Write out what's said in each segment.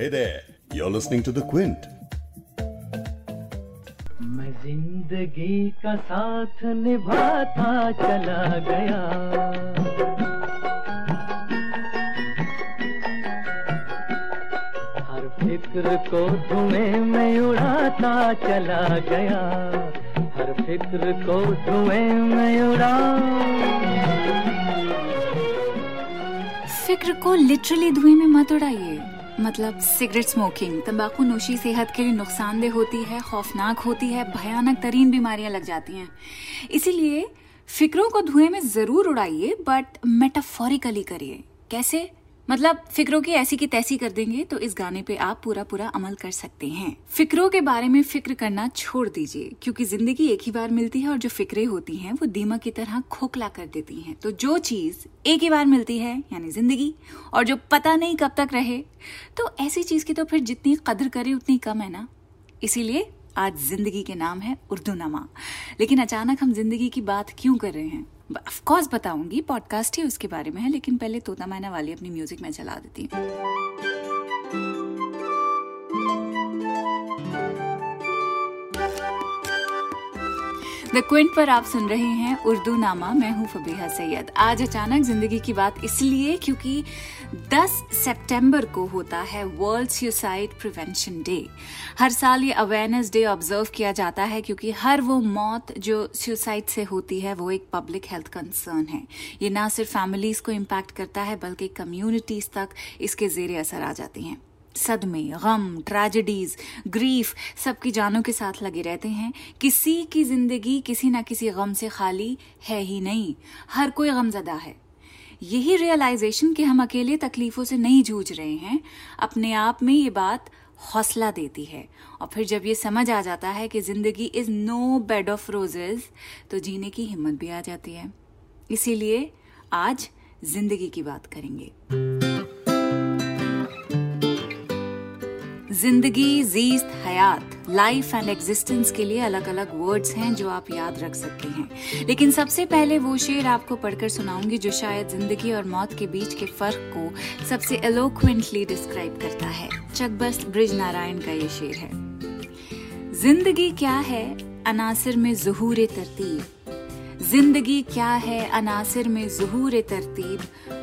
Hey there, you're listening to The Quint. मैं ज़िंदगी का साथ निभाता चला गया। हर फ़िक्र को धुएँ में उड़ाता चला गया। हर फ़िक्र को धुएँ में उड़ा। फ़िक्र को लिटरली धुएँ में मत उड़ाइए। मतलब सिगरेट स्मोकिंग तंबाकू नोशी सेहत के लिए नुकसानदेह होती है, खौफनाक होती है, भयानक तरीन बीमारियाँ लग जाती हैं। इसीलिए फिक्रों को धुएँ में ज़रूर उड़ाइए बट मेटाफोरिकली करिए। कैसे? मतलब फिक्रों की ऐसी की तैसी कर देंगे तो इस गाने पे आप पूरा पूरा अमल कर सकते हैं। फिक्रों के बारे में फ़िक्र करना छोड़ दीजिए, क्योंकि ज़िंदगी एक ही बार मिलती है और जो फिक्रे होती हैं, वो दीमक की तरह खोखला कर देती हैं। तो जो चीज़ एक ही बार मिलती है, यानी ज़िंदगी, और जो पता नहीं कब तक रहे तो ऐसी चीज़ की तो फिर जितनी कदर करे, उतनी कम है ना? इसीलिए आज ज़िंदगी के नाम है उर्दू नमा। लेकिन अचानक हम ज़िंदगी की बात क्यों कर रहे हैं? ऑफकोर्स बताऊँगी पॉडकास्ट ही उसके बारे में है, लेकिन पहले तोता मैना वाली अपनी म्यूज़िक में चला देती हूँ। द क्विंट पर आप सुन रहे हैं उर्दू नामा। मैं हूँ फबीहा सैयद। आज अचानक ज़िंदगी की बात इसलिए क्योंकि 10 सितंबर को होता है वर्ल्ड सुसाइड प्रिवेंशन डे हर साल ये अवेयरनेस डे ऑब्ज़र्व किया जाता है क्योंकि हर वो मौत जो सुसाइड से होती है, वो एक पब्लिक हेल्थ कंसर्न है। ये ना सिर्फ़ फैमिलीज़ को इम्पैक्ट करता है, बल्कि कम्युनिटीज तक इसके जेर असर आ जाती हैं। सदमे, गम ट्रेजेडीज ग्रीफ सबकी जानों के साथ लगे रहते हैं। किसी की ज़िंदगी किसी ना किसी गम से खाली है ही नहीं। हर कोई गमजदा है। यही रियलाइजेशन कि हम अकेले तकलीफों से नहीं जूझ रहे हैं। अपने आप में ये बात हौसला देती है। और फिर जब ये समझ आ जाता है कि ज़िंदगी is no bed of roses तो जीने की हिम्मत भी आ जाती है। इसीलिए आज ज़िंदगी की बात करेंगे। ज़िंदगी जीस्त हयात लाइफ एंड एग्जिस्टेंस के लिए अलग अलग वर्ड्स हैं जो आप याद रख सकते हैं। लेकिन सबसे पहले वो शेर आपको पढ़कर सुनाऊँगी जो शायद ज़िंदगी और मौत के बीच के फ़र्क को सबसे एलोक्वेंटली डिस्क्राइब करता है। चकबस्त ब्रिज नारायण का ये शेर है। ज़िंदगी क्या है? अनासिर में जहूर तरतीब। ज़िंदगी क्या है? अनासिर में जहूर तरतीब।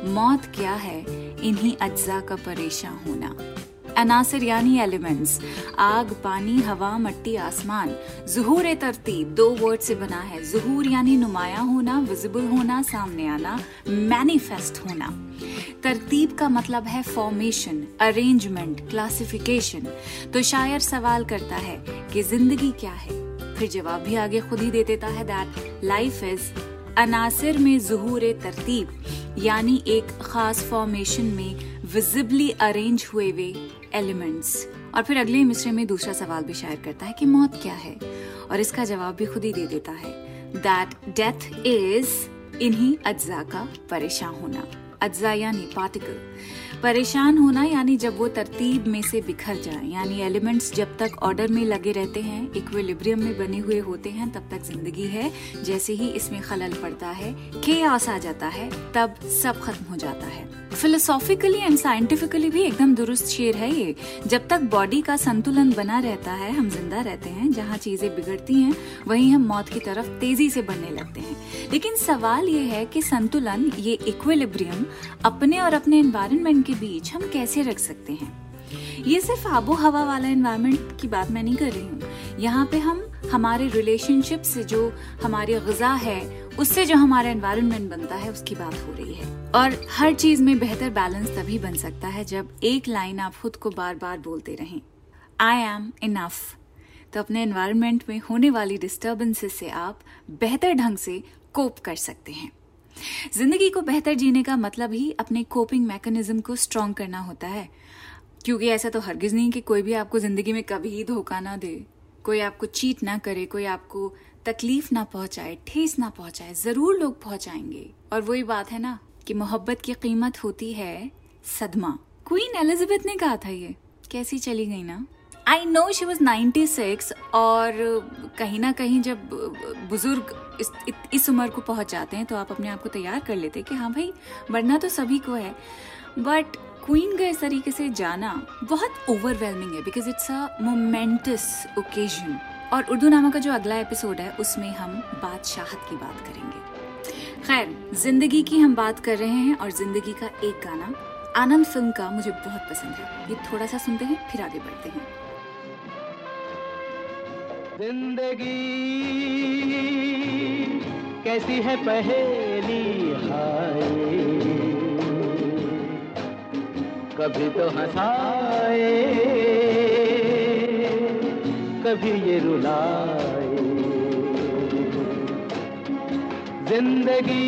मौत क्या है? इन्हीं अज्जा का परेशान होना। अनासिर यानी एलिमेंट्स। आग, पानी, हवा, मट्टी, आसमान। जहूर तरतीब, दो वर्ड से बना है। जहूर यानी नुमाया होना, विजिबल होना, सामने आना, मैनिफेस्ट होना। तरतीब का मतलब है फॉर्मेशन अरेंजमेंट क्लासिफिकेशन तो शायर सवाल करता है कि ज़िंदगी क्या है? फिर जवाब भी आगे खुद ही दे देता है दैट लाइफ इज़ अनासिर में जहूर तरतीब, यानी एक खास फॉर्मेशन में विजिबली अरेंज हुए हुए एलिमेंट्स। और फिर अगले मिसरे में दूसरा सवाल भी शायर करता है कि मौत क्या है? और इसका जवाब भी खुद ही दे देता है। दैट डेथ इज़ इन्हीं अज्जा का परेशान होना। अज्जा यानी पार्टिकल परेशान होना यानी जब वो तरतीब में से बिखर जाए, यानी एलिमेंट्स जब तक ऑर्डर में लगे रहते हैं इक्विलिब्रियम में बने हुए होते हैं, तब तक ज़िंदगी है। जैसे ही इसमें खलल पड़ता है के आ जाता है, तब सब खत्म हो जाता है। फिलोसॉफिकली एंड साइंटिफिकली भी एकदम दुरुस्त शेर है ये। जब तक बॉडी का संतुलन बना रहता है, हम ज़िंदा रहते हैं, जहाँ चीज़ें बिगड़ती हैं, वहीं हम मौत की तरफ़ तेज़ी से बढ़ने लगते हैं। लेकिन सवाल ये है कि संतुलन, ये इक्विलिब्रियम अपने और अपने एनवायरनमेंट के बीच हम कैसे रख सकते हैं? ये सिर्फ़ आबो हवा वाला एनवायरनमेंट की बात मैं नहीं कर रही हूँ। यहाँ पे हम, हमारे रिलेशनशिप से जो हमारी गजा है उससे जो हमारा एनवायरनमेंट बनता है, उसकी बात हो रही है। और हर चीज़ में बेहतर बैलेंस तभी बन सकता है जब एक लाइन आप खुद को बार बार बोलते रहें। आई एम इनफ तो अपने एनवायरनमेंट में होने वाली डिस्टर्बेंसेस से आप बेहतर ढंग से कोप कर सकते हैं। ज़िंदगी को बेहतर जीने का मतलब ही अपने कोपिंग मैकेनिज्म को स्ट्रांग करना होता है। क्योंकि ऐसा तो हरगिज नहीं कि कोई भी आपको ज़िंदगी में कभी धोखा ना दे। कोई आपको चीट ना करे, कोई आपको तकलीफ़ ना पहुँचाए ठेस ना पहुँचाए ज़रूर लोग पहुंचाएँगे। और वही बात है ना कि मोहब्बत की कीमत होती है सदमा। क्वीन एलिजाबेथ ने कहा था ये। कैसी चली गई ना? आई नो शी वॉज़ 96 और कहीं ना कहीं जब बुज़ुर्ग इस, इस उम्र को पहुँच जाते हैं तो आप अपने आप को तैयार कर लेते कि हाँ भाई बढ़ना तो सभी को है। बट क्वीन का इस तरीके से जाना बहुत ओवरवेलमिंग है because it's a momentous occasion और उर्दू नामा का जो अगला एपिसोड है, उसमें हम बादशाहत की बात करेंगे। खैर, ज़िंदगी की हम बात कर रहे हैं और ज़िंदगी का एक गाना, आनंद फ़िल्म का मुझे बहुत पसंद है। ये थोड़ा सा सुनते हैं, फिर आगे बढ़ते हैं। ज़िंदगी कैसी है पहेली हाय? कभी तो हंसाए कभी ये रुलाए ज़िंदगी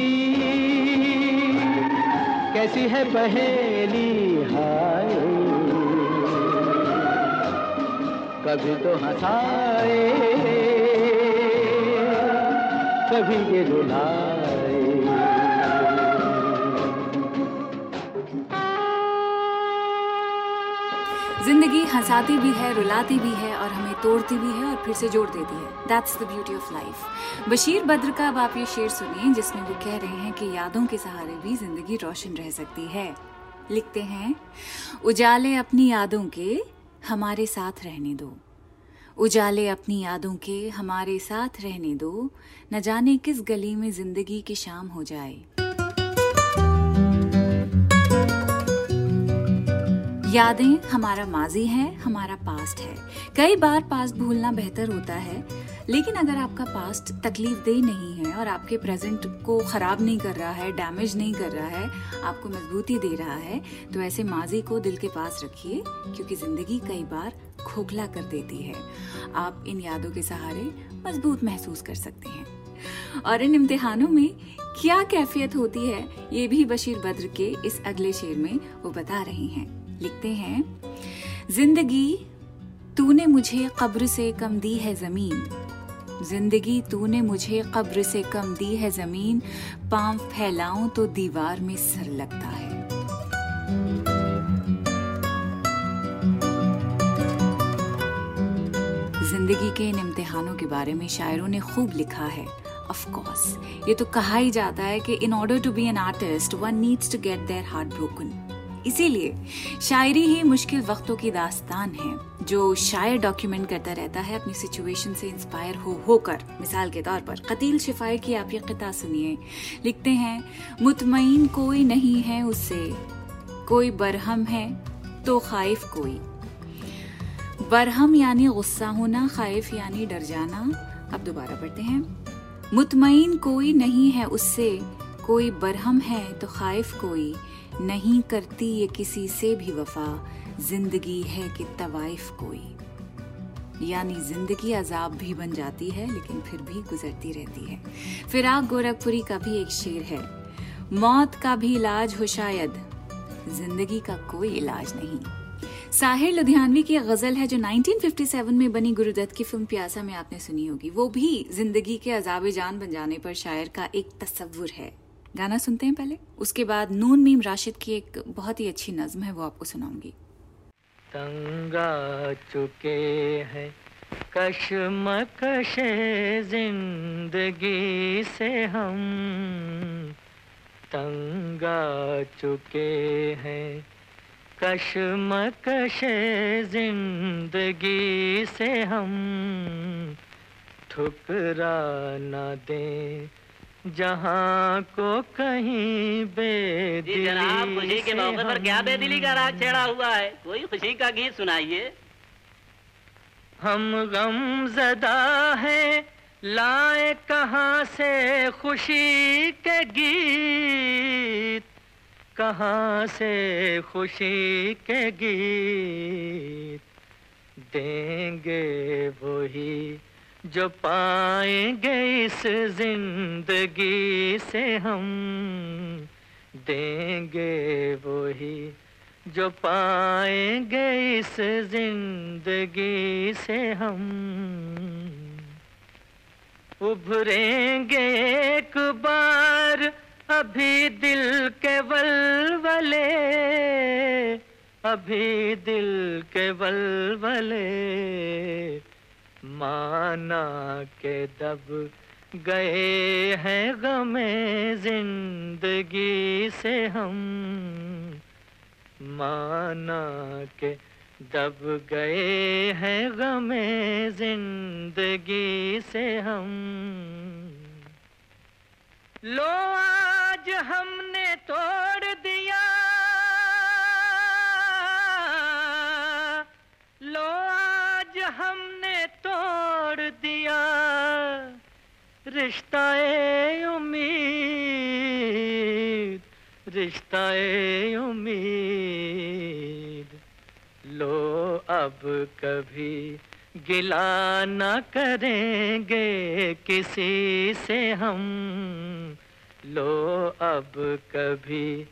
कैसी है पहेली हाय। कभी तो हंसाए कभी ये रुलाए ज़िंदगी हंसाती भी है, रुलाती भी है और हमें तोड़ती भी है और फिर से जोड़ देती है। That's the beauty of life Bashir Badr का अब आप ये शेर सुनिए, जिसमें वो कह रहे हैं कि यादों के सहारे भी ज़िंदगी रोशन रह सकती है। लिखते हैं, उजाले अपनी यादों के हमारे साथ रहने दो। उजाले अपनी यादों के हमारे साथ रहने दो। न जाने किस गली में ज़िंदगी की शाम हो जाए। यादें हमारा माजी है, हमारा पास्ट है। कई बार पास्ट भूलना बेहतर होता है, लेकिन अगर आपका पास्ट तकलीफ़ दे नहीं है और आपके प्रेजेंट को खराब नहीं कर रहा है डैमेज नहीं कर रहा है, आपको मजबूती दे रहा है तो ऐसे माजी को दिल के पास रखिए, क्योंकि ज़िंदगी कई बार खोखला कर देती है। आप इन यादों के सहारे मज़बूत महसूस कर सकते हैं। और इन इम्तिहानों में क्या कैफियत होती है, ये भी बशीर बद्र के इस अगले शेर में वो बता रही हैं। लिखते हैं, ज़िंदगी तूने मुझे कब्र से कम दी है ज़मीन। ज़िंदगी तूने मुझे कब्र से कम दी है ज़मीन। पाँव फैलाऊं तो दीवार में सर लगता है। ज़िंदगी के इन इम्तिहानों के बारे में शायरों ने खूब लिखा है। ऑफ़ कोर्स ये तो कहा ही जाता है कि in order to be an artist one needs to get their heart broken इसीलिए शायरी ही मुश्किल वक्तों की दास्तान है, जो शायर डॉक्यूमेंट करता रहता है, अपनी सिचुएशन से इंस्पायर हो, होकर। मिसाल के तौर पर, कतील शिफायर की आप ये किता सुनिए। लिखते हैं, मुतमईन कोई नहीं है उससे, कोई बरहम है तो खाइफ कोई। बरहम यानी गुस्सा होना, खाइफ यानी डर जाना। अब दोबारा पढ़ते हैं, मुतमईन कोई नहीं है उससे, कोई बरहम है तो खाइफ कोई। नहीं करती ये किसी से भी वफा। ज़िंदगी है कि तवाइफ कोई। यानी ज़िंदगी अजाब भी बन जाती है, लेकिन फिर भी गुजरती रहती है। फिराक गोरखपुरी का भी एक शेर है। मौत का भी इलाज हो शायद। ज़िंदगी का कोई इलाज नहीं। साहिर लुधियानवी की गज़ल है जो 1957 में बनी गुरुदत्त की फ़िल्म प्यासा में आपने सुनी होगी। वो भी ज़िंदगी के अजाब जान बन जाने पर शायर का एक तस्वुर है। गाना सुनते हैं पहले। उसके बाद नून मीम राशिद की एक बहुत ही अच्छी नज्म है, वो आपको सुनाऊँगी। तंगा चुके हैं, कशमकश ज़िंदगी से हम। तंगा चुके हैं, कशमकश ज़िंदगी से हम। ठुकरा न दें जहाँ को कहीं बेदिली जनाब खुशी के मौके पर क्या बेदिली का राग छेड़ा हुआ है? कोई खुशी का गीत सुनाइए। हम गम जदा है लाए कहाँ से खुशी के गीत? कहाँ से खुशी के गीत? देंगे वही जो पाएँगे इस ज़िंदगी से हम, देंगे वही। जो पाएँगे इस ज़िंदगी से हम, उभरेंगे एक बार अभी दिल के वलवले, अभी दिल के वलवले। माना के दब गए हैं गमे ज़िंदगी से हम। माना के दब गए हैं गमे ज़िंदगी से हम। लो, आज हमने तोड़ दिया। लो, आज हमने रिश्ता उम्मीद रिश्ता उम्मीद। लो अब कभी गिला न करेंगे किसी से हम। लो अब कभी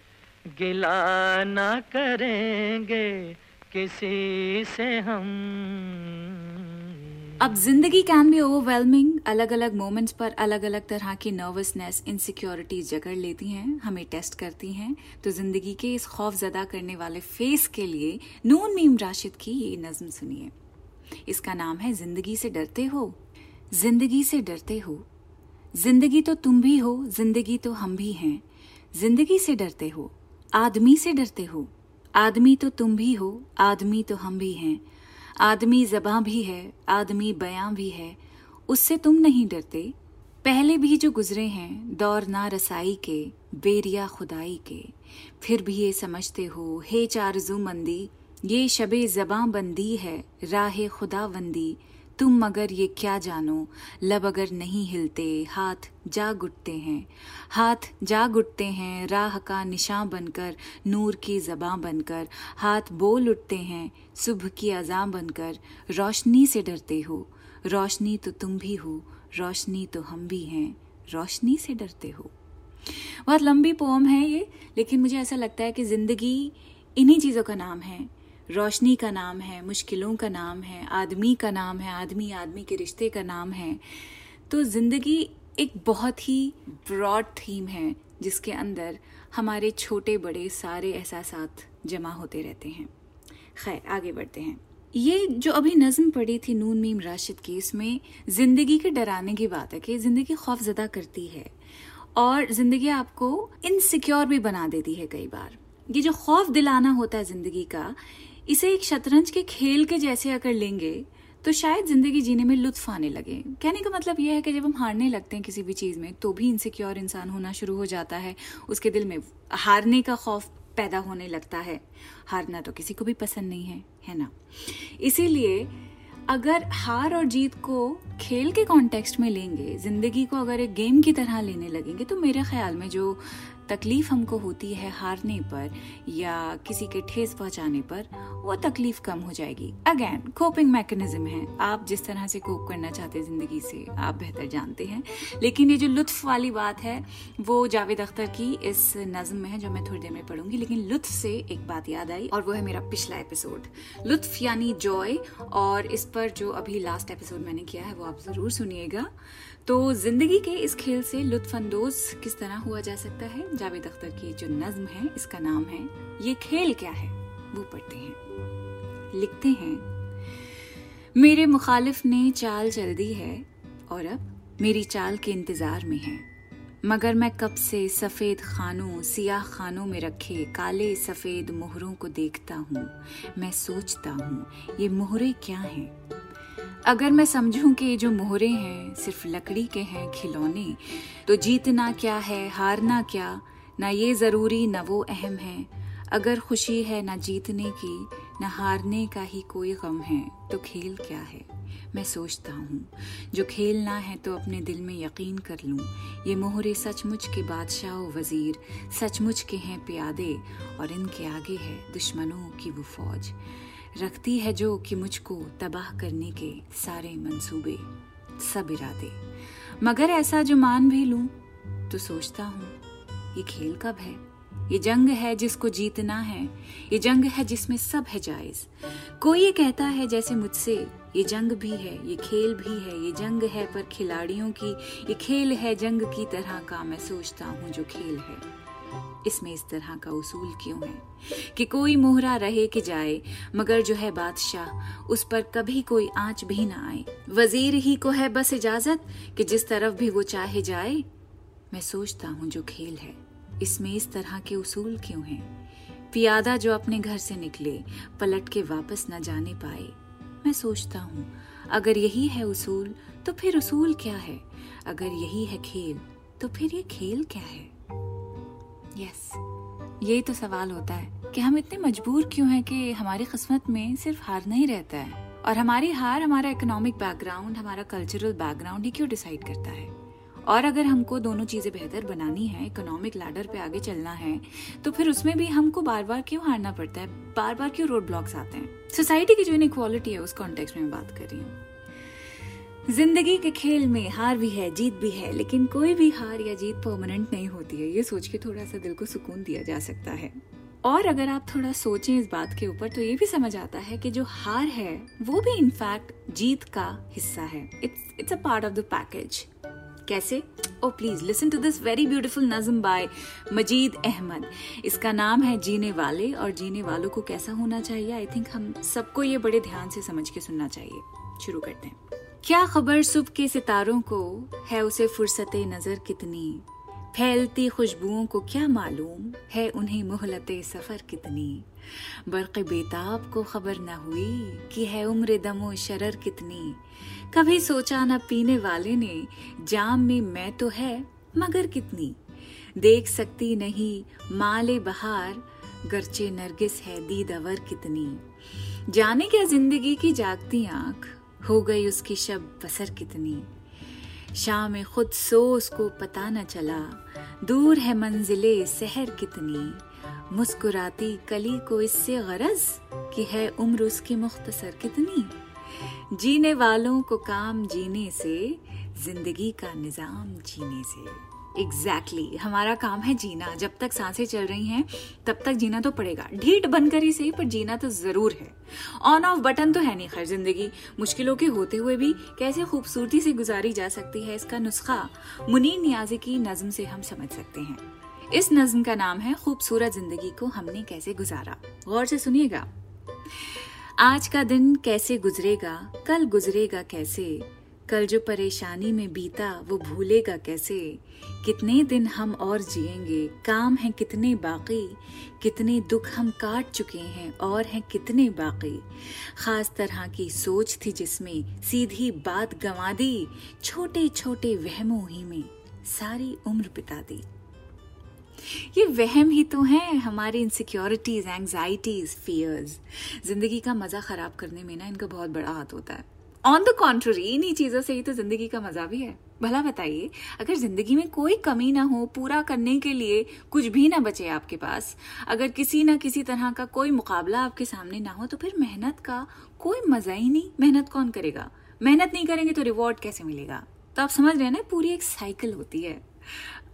गिला न करेंगे किसी से हम। अब ज़िंदगी कैन बी ओवरवेलमिंग। अलग अलग मोमेंट्स पर अलग अलग तरह की नर्वसनेस, इनसिक्योरिटीज जकड़ लेती हैं, हमें टेस्ट करती हैं। तो ज़िंदगी के इस खौफ जदा करने वाले फेस के लिए नून मीम राशिद की ये नज्म सुनिए। इसका नाम है, ज़िंदगी से डरते हो। ज़िंदगी से डरते हो। ज़िंदगी तो तुम भी हो, ज़िंदगी तो हम भी हैं। ज़िंदगी से डरते हो। आदमी से डरते हो। आदमी तो तुम भी हो, आदमी तो हम भी हैं। आदमी जबां भी है, आदमी बयां भी है, उससे तुम नहीं डरते। पहले भी जो गुजरे हैं, दौर ना रसाई के, बेरिया खुदाई के। फिर भी ये समझते हो, हे चारजू मंदी, ये शबे जबां बंदी है, राह खुदा बंदी तुम मगर ये क्या जानो? लब अगर नहीं हिलते, हाथ जा गुटते हैं। हाथ जा गुटते हैं, राह का निशान बनकर, नूर की जबां बनकर। हाथ बोल उठते हैं, सुबह की अजा बनकर। रोशनी से डरते हो। रोशनी तो तुम भी हो, रोशनी तो हम भी हैं। रोशनी से डरते हो। बहुत लंबी पोम है ये, लेकिन मुझे ऐसा लगता है कि ज़िंदगी इन्हीं चीज़ों का नाम है। रोशनी का नाम है, मुश्किलों का नाम है, आदमी का नाम है, आदमी आदमी के रिश्ते का नाम है। तो ज़िंदगी एक बहुत ही ब्रॉड थीम है, जिसके अंदर हमारे छोटे, बड़े, सारे एहसास जमा होते रहते हैं। खैर, आगे बढ़ते हैं। ये जो अभी नज्म पड़ी थी नून मीम राशिद की, इसमें ज़िंदगी के डराने की बात है कि ज़िंदगी खौफ ज़दा करती है और ज़िंदगी आपको इनसिक्योर भी बना देती है कई बार। ये जो खौफ दिलाना होता है ज़िंदगी का इसे एक शतरंज के खेल के जैसे अगर लेंगे तो शायद ज़िंदगी जीने में लुत्फ आने लगे। कहने का मतलब यह है कि जब हम हारने लगते हैं किसी भी चीज़ में तो भी इनसिक्योर इंसान होना शुरू हो जाता है। उसके दिल में हारने का खौफ पैदा होने लगता है। हारना तो किसी को भी पसंद नहीं है है ना? इसीलिए अगर हार और जीत को खेल के कॉन्टेक्स्ट में लेंगे, ज़िंदगी को अगर एक गेम की तरह लेने लगेंगे तो मेरे ख्याल में जो तकलीफ़ हमको होती है हारने पर या किसी के ठेस पहुँचाने पर, वो तकलीफ़ कम हो जाएगी। अगेन कोपिंग मैकेनिज्म है। आप जिस तरह से कोप करना चाहते हैं ज़िंदगी से, आप बेहतर जानते हैं। लेकिन ये जो लुत्फ वाली बात है, वो जावेद अख्तर की इस नज्म में है, जो मैं थोड़ी देर में पढ़ूँगी। लेकिन लुत्फ से एक बात याद आई, और वो है मेरा पिछला एपिसोड लुत्फ यानी जॉय और इस पर जो अभी लास्ट एपिसोड मैंने किया है, वो आप ज़रूर सुनिएगा। तो ज़िंदगी के इस खेल से लुत्फानंदोज किस तरह हुआ जा सकता है? जावेद अख्तर की जो नज्म है, इसका नाम है, ये खेल क्या है? वो पढ़ते हैं। लिखते हैं, मेरे मुखालिफ ने चाल चल दी है और अब मेरी चाल के इंतज़ार में है। मगर मैं कब से सफ़ेद खानों, सियाह खानों में रखे काले सफ़ेद मोहरों को देखता हूँ, मैं सोचता हूँ, ये मोहरे क्या हैं? अगर मैं समझूं कि जो मोहरे हैं सिर्फ़ लकड़ी के हैं खिलौने तो जीतना क्या है, हारना क्या? ना ये ज़रूरी, न वो अहम है। अगर खुशी है ना जीतने की, न हारने का ही कोई गम है तो खेल क्या है? मैं सोचता हूँ, जो खेलना है तो अपने दिल में यकीन कर लूँ। ये मोहरे सचमुच के बादशाह वज़ीर, सचमुच के हैं प्यादे, और इनके आगे है दुश्मनों की वो फौज। रखती है जो कि मुझको तबाह करने के सारे मंसूबे, सब इरादे। मगर ऐसा जो मान भी लूँ तो सोचता हूँ, ये खेल कब है? ये जंग है जिसको जीतना है, ये जंग है जिसमें सब है जायज़। कोई ये कहता है जैसे मुझसे, ये जंग भी है, ये खेल भी है, ये जंग है पर खिलाड़ियों की, ये खेल है जंग की तरह का मैं सोचता हूँ जो खेल है। इसमें इस तरह का उसूल क्यों है? कि कोई मोहरा रहे कि जाए, मगर जो है बादशाह, उस पर कभी कोई आँच भी ना आए। वज़ीर ही को है बस इजाज़त कि जिस तरफ़ भी वो चाहे जाए। मैं सोचता हूँ जो खेल है, इसमें इस तरह के उसूल क्यों हैं? पियादा जो अपने घर से निकले, पलट के वापस न जाने पाए। मैं सोचता हूँ, अगर यही है उसूल तो फिर उसूल क्या है? अगर यही है खेल तो फिर ये खेल क्या है? यस यही तो सवाल होता है कि हम इतने मजबूर क्यों हैं कि हमारी किस्मत में सिर्फ़ हारना ही रहता है? और हमारी हार हमारा इकोनॉमिक बैकग्राउंड हमारा कल्चरल बैकग्राउंड ही क्यों डिसाइड करता है? और अगर हमको दोनों चीज़ें बेहतर बनानी है इकोनॉमिक लैडर पे आगे चलना है तो फिर उसमें भी हमको बार बार क्यों हारना पड़ता है? बार बार क्यों रोड ब्लॉक्स आते हैं? सोसाइटी की जो इनक्वालिटी है, उस कॉन्टेक्स्ट में बात कर रही हूँ। ज़िंदगी के खेल में हार भी है, जीत भी है, लेकिन कोई भी हार या जीत परमानेंट नहीं होती है। ये सोच के थोड़ा सा दिल को सुकून दिया जा सकता है। और अगर आप थोड़ा सोचें इस बात के ऊपर तो ये भी समझ आता है कि जो हार है, वो भी इनफैक्ट जीत का हिस्सा है। It's it's a part of the package कैसे? ओ please listen to this very beautiful नज्म बाय मजीद अहमद इसका नाम है जीने वाले, और जीने वालों को कैसा होना चाहिए? आई थिंक हम सबको ये बड़े ध्यान से समझ के सुनना चाहिए। शुरू करते हैं। क्या खबर सुबह के सितारों को? है उसे फुर्सत नज़र कितनी? फैलती खुशबुओं को क्या मालूम? है उन्हें मोहलत सफ़र कितनी? बर्क बेताब को खबर न हुई कि है उम्र दमो शरर कितनी? कभी सोचा न पीने वाले ने, जाम में मैं तो है, मगर कितनी? देख सकती नहीं माले बहार, गरचे नरगिस है दीदवर कितनी? जाने क्या ज़िंदगी की जागती आँख हो गई उसकी शब बसर कितनी। शाम खुद सो उसको पता न चला, दूर है मंजिले सहर कितनी। मुस्कुराती कली को इससे गरज कि है उम्र उसकी मुख्तसर कितनी। जीने वालों को काम जीने से, ज़िंदगी का निज़ाम जीने से। Exactly exactly. हमारा काम है जीना। जब तक साँसें चल रही हैं, तब तक जीना तो पड़ेगा। ढीठ बनकर ही सही, पर जीना तो ज़रूर है। ऑन ऑफ़ बटन तो है नहीं खैर ज़िंदगी। मुश्किलों के होते हुए भी कैसे खूबसूरती से गुजारी जा सकती है, इसका नुस्खा मुनीर नियाजी की नज्म से हम समझ सकते हैं। इस नज्म का नाम है, खूबसूरत ज़िंदगी को हमने कैसे गुजारा? गौर से सुनिएगा। आज का दिन कैसे गुजरेगा? कल गुजरेगा कैसे? कल जो परेशानी में बीता, वो भूलेगा कैसे? कितने दिन हम और जिएँगे? काम हैं कितने बाकी? कितने दुख हम काट चुके हैं और हैं कितने बाकी? खास तरह की सोच थी जिसमें सीधी बात गंवा दी छोटे छोटे वहमों ही में सारी उम्र बिता दी। ये वहम ही तो हैं हमारी इनसिक्योरिटीज एंग्जाइटीज फियर्स ज़िंदगी का मज़ा खराब करने में ना इनका बहुत बड़ा हाथ होता है। ऑन द कॉन्ट्ररी इन्हीं चीज़ों से ही तो ज़िंदगी का मज़ा भी है। भला बताइए, अगर ज़िंदगी में कोई कमी ना हो पूरा करने के लिए, कुछ भी ना बचे आपके पास, अगर किसी ना किसी तरह का कोई मुकाबला आपके सामने ना हो तो फिर मेहनत का कोई मज़ा ही नहीं। मेहनत कौन करेगा? मेहनत नहीं करेंगे तो रिवॉर्ड कैसे मिलेगा? तो आप समझ रहे हैं ना, पूरी एक साइकिल होती है।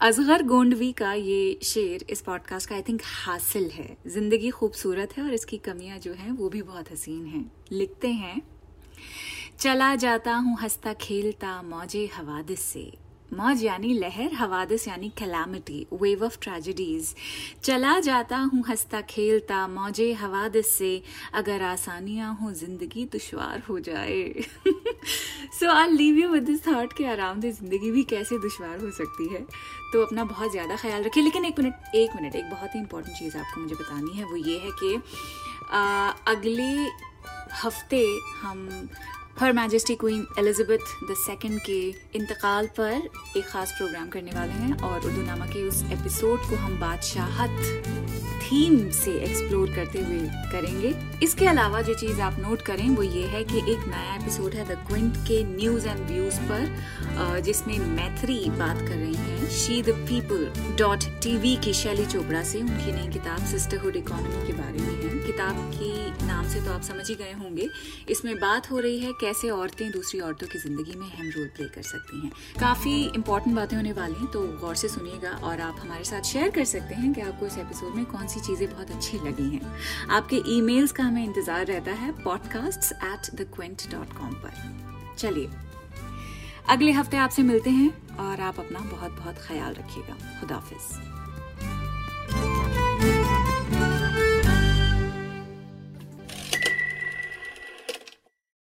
अजगर गोंडवी का ये शेर इस पॉडकास्ट का आई थिंक हासिल है। ज़िंदगी खूबसूरत है और इसकी कमियाँ जो हैं, वो भी बहुत हसीन हैं। लिखते हैं चला जाता हूँ हंसता खेलता मौजे हवादिस से। मौज यानी लहर, हवादिस यानी कैलामिटी वेव ऑफ़ ट्रेजिडीज चला जाता हूँ हंसता खेलता मौजे हवादिस से, अगर आसानियाँ हो ज़िंदगी दुशवार हो जाए। So I leave you with this thought के आराम से ज़िंदगी भी कैसे दुशवार हो सकती है। तो अपना बहुत ज़्यादा ख्याल रखिए। लेकिन एक मिनट एक मिनट, एक बहुत ही इंपॉर्टेंट चीज़ आपको मुझे बतानी है, वो ये है कि अगले हफ़्ते हम हर majesty queen Elizabeth the second के इंतकाल पर एक ख़ास प्रोग्राम करने वाले हैं और उर्दू नामा के उस एपिसोड को हम बादशाहत थीम से एक्सप्लोर करते हुए करेंगे। इसके अलावा जो चीज़ आप नोट करें, वो ये है कि एक नया एपिसोड है द क्विंट के न्यूज़ एंड व्यूज़ पर जिसमें मैथरी बात कर रही हैं। She the people dot TV की शैली चोपड़ा से। उनकी नई किताब सिस्टरहुड इकोनॉमी के बारे में है। किताब की नाम से तो आप समझ ही गए होंगे। इसमें बात हो रही है कैसे औरतें दूसरी औरतों की ज़िंदगी में अहम रोल प्ले कर सकती हैं। काफ़ी इंपॉर्टेंट बातें होने वाली हैं तो गौर से सुनिएगा और आप हमारे साथ शेयर कर सकते हैं कि आपको इस एपिसोड में कौन सी चीज़ें बहुत अच्छी लगी हैं। आपके ईमेल्स का हमें इंतज़ार रहता है podcast at the Quint dot com पर। चलिए, अगले हफ़्ते आपसे मिलते हैं और आप अपना बहुत बहुत ख्याल रखिएगा। खुदाफिज।